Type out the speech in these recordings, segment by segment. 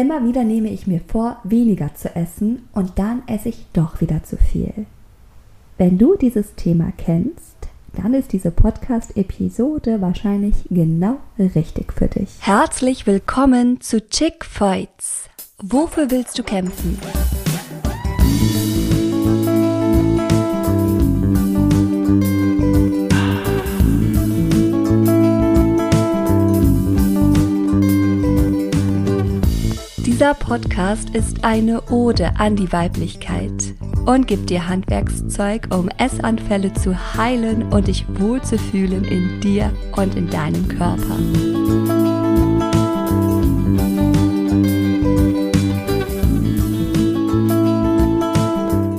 Immer wieder nehme ich mir vor, weniger zu essen und dann esse ich doch wieder zu viel. Wenn du dieses Thema kennst, dann ist diese Podcast-Episode wahrscheinlich genau richtig für dich. Herzlich willkommen zu Chick Fights. Wofür willst du kämpfen? Dieser Podcast ist eine Ode an die Weiblichkeit und gibt dir Handwerkszeug, um Essanfälle zu heilen und dich wohlzufühlen in dir und in deinem Körper.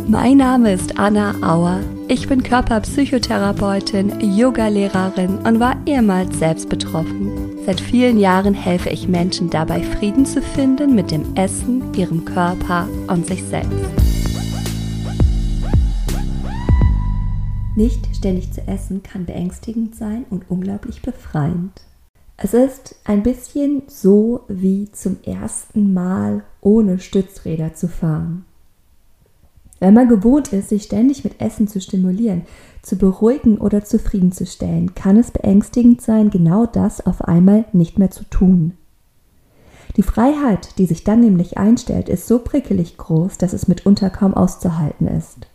Mein Name ist Anna Auer. Ich bin Körperpsychotherapeutin, Yogalehrerin und war ehemals selbst betroffen. Seit vielen Jahren helfe ich Menschen dabei, Frieden zu finden mit dem Essen, ihrem Körper und sich selbst. Nicht ständig zu essen kann beängstigend sein und unglaublich befreiend. Es ist ein bisschen so wie zum ersten Mal ohne Stützräder zu fahren. Wenn man gewohnt ist, sich ständig mit Essen zu stimulieren, zu beruhigen oder zufriedenzustellen, kann es beängstigend sein, genau das auf einmal nicht mehr zu tun. Die Freiheit, die sich dann nämlich einstellt, ist so prickelig groß, dass es mitunter kaum auszuhalten ist.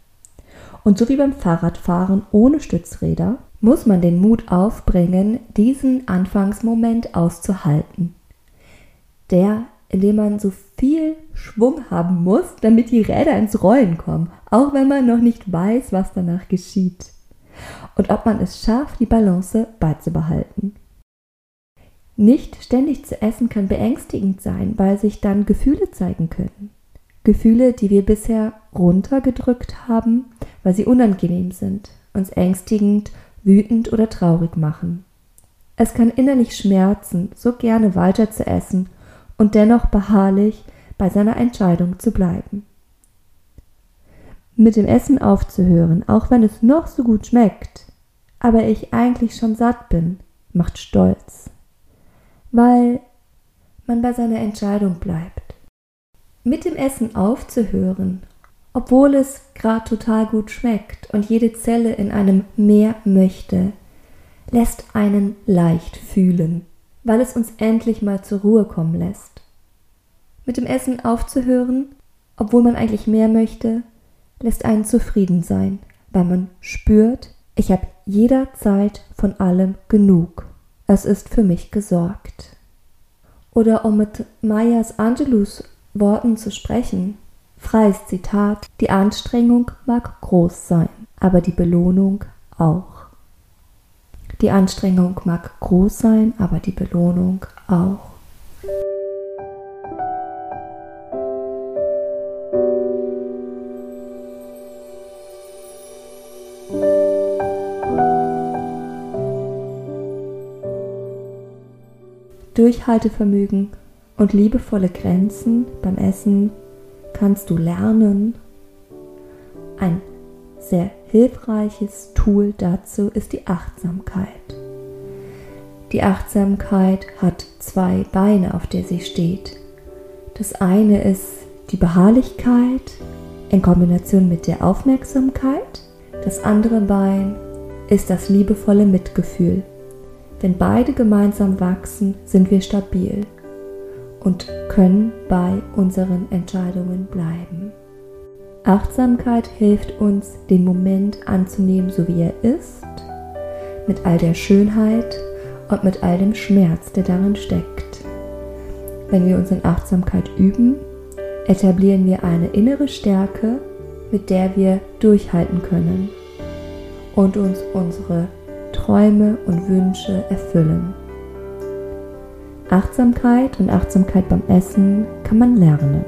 Und so wie beim Fahrradfahren ohne Stützräder, muss man den Mut aufbringen, diesen Anfangsmoment auszuhalten. Der indem man so viel Schwung haben muss, damit die Räder ins Rollen kommen, auch wenn man noch nicht weiß, was danach geschieht. Und ob man es schafft, die Balance beizubehalten. Nicht ständig zu essen kann beängstigend sein, weil sich dann Gefühle zeigen können. Gefühle, die wir bisher runtergedrückt haben, weil sie unangenehm sind, uns ängstigend, wütend oder traurig machen. Es kann innerlich schmerzen, so gerne weiter zu essen und dennoch beharrlich bei seiner Entscheidung zu bleiben. Mit dem Essen aufzuhören, auch wenn es noch so gut schmeckt, aber ich eigentlich schon satt bin, macht stolz, weil man bei seiner Entscheidung bleibt. Mit dem Essen aufzuhören, obwohl es gerade total gut schmeckt und jede Zelle in einem mehr möchte, lässt einen leicht fühlen weil es uns endlich mal zur Ruhe kommen lässt. Mit dem Essen aufzuhören, obwohl man eigentlich mehr möchte, lässt einen zufrieden sein, weil man spürt, ich habe jederzeit von allem genug. Es ist für mich gesorgt. Oder um mit Mayas Angelus Worten zu sprechen, freies Zitat, die Anstrengung mag groß sein, aber die Belohnung auch. Die Anstrengung mag groß sein, aber die Belohnung auch. Durchhaltevermögen und liebevolle Grenzen beim Essen kannst du lernen. Ein sehr hilfreiches Tool dazu ist die Achtsamkeit. Die Achtsamkeit hat zwei Beine, auf der sie steht. Das eine ist die Beharrlichkeit in Kombination mit der Aufmerksamkeit. Das andere Bein ist das liebevolle Mitgefühl. Wenn beide gemeinsam wachsen, sind wir stabil und können bei unseren Entscheidungen bleiben. Achtsamkeit hilft uns, den Moment anzunehmen, so wie er ist, mit all der Schönheit und mit all dem Schmerz, der darin steckt. Wenn wir uns in Achtsamkeit üben, etablieren wir eine innere Stärke, mit der wir durchhalten können und uns unsere Träume und Wünsche erfüllen. Achtsamkeit und Achtsamkeit beim Essen kann man lernen.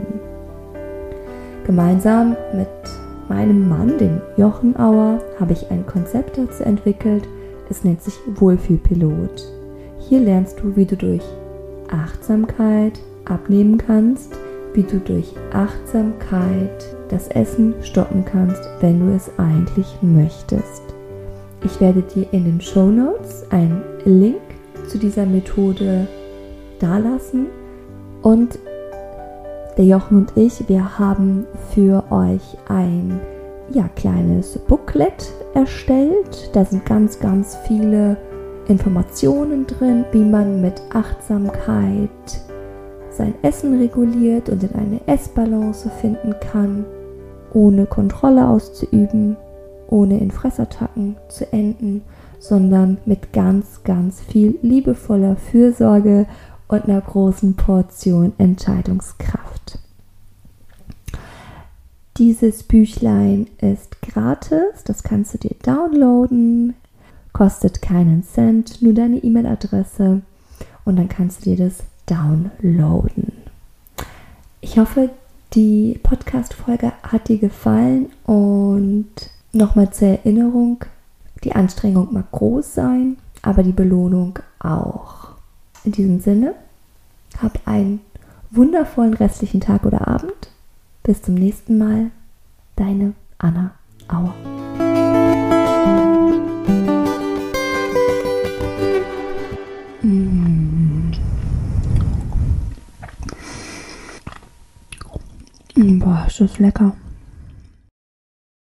Gemeinsam mit meinem Mann, dem Jochen Auer, habe ich ein Konzept dazu entwickelt. Es nennt sich Wohlfühlpilot. Hier lernst du, wie du durch Achtsamkeit abnehmen kannst, wie du durch Achtsamkeit das Essen stoppen kannst, wenn du es eigentlich möchtest. Ich werde dir in den Show Notes einen Link zu dieser Methode dalassen und Der Jochen und ich, wir haben für euch ein ja, kleines Booklet erstellt. Da sind ganz, ganz viele Informationen drin, wie man mit Achtsamkeit sein Essen reguliert und in eine Essbalance finden kann, ohne Kontrolle auszuüben, ohne in Fressattacken zu enden, sondern mit ganz, ganz viel liebevoller Fürsorge und einer großen Portion Entscheidungskraft. Dieses Büchlein ist gratis, das kannst du dir downloaden, kostet keinen Cent, nur deine E-Mail-Adresse und dann kannst du dir das downloaden. Ich hoffe, die Podcast-Folge hat dir gefallen und nochmal zur Erinnerung, die Anstrengung mag groß sein, aber die Belohnung auch. In diesem Sinne, hab einen wundervollen restlichen Tag oder Abend. Bis zum nächsten Mal. Deine Anna Auer. Mm. Boah, ist das lecker.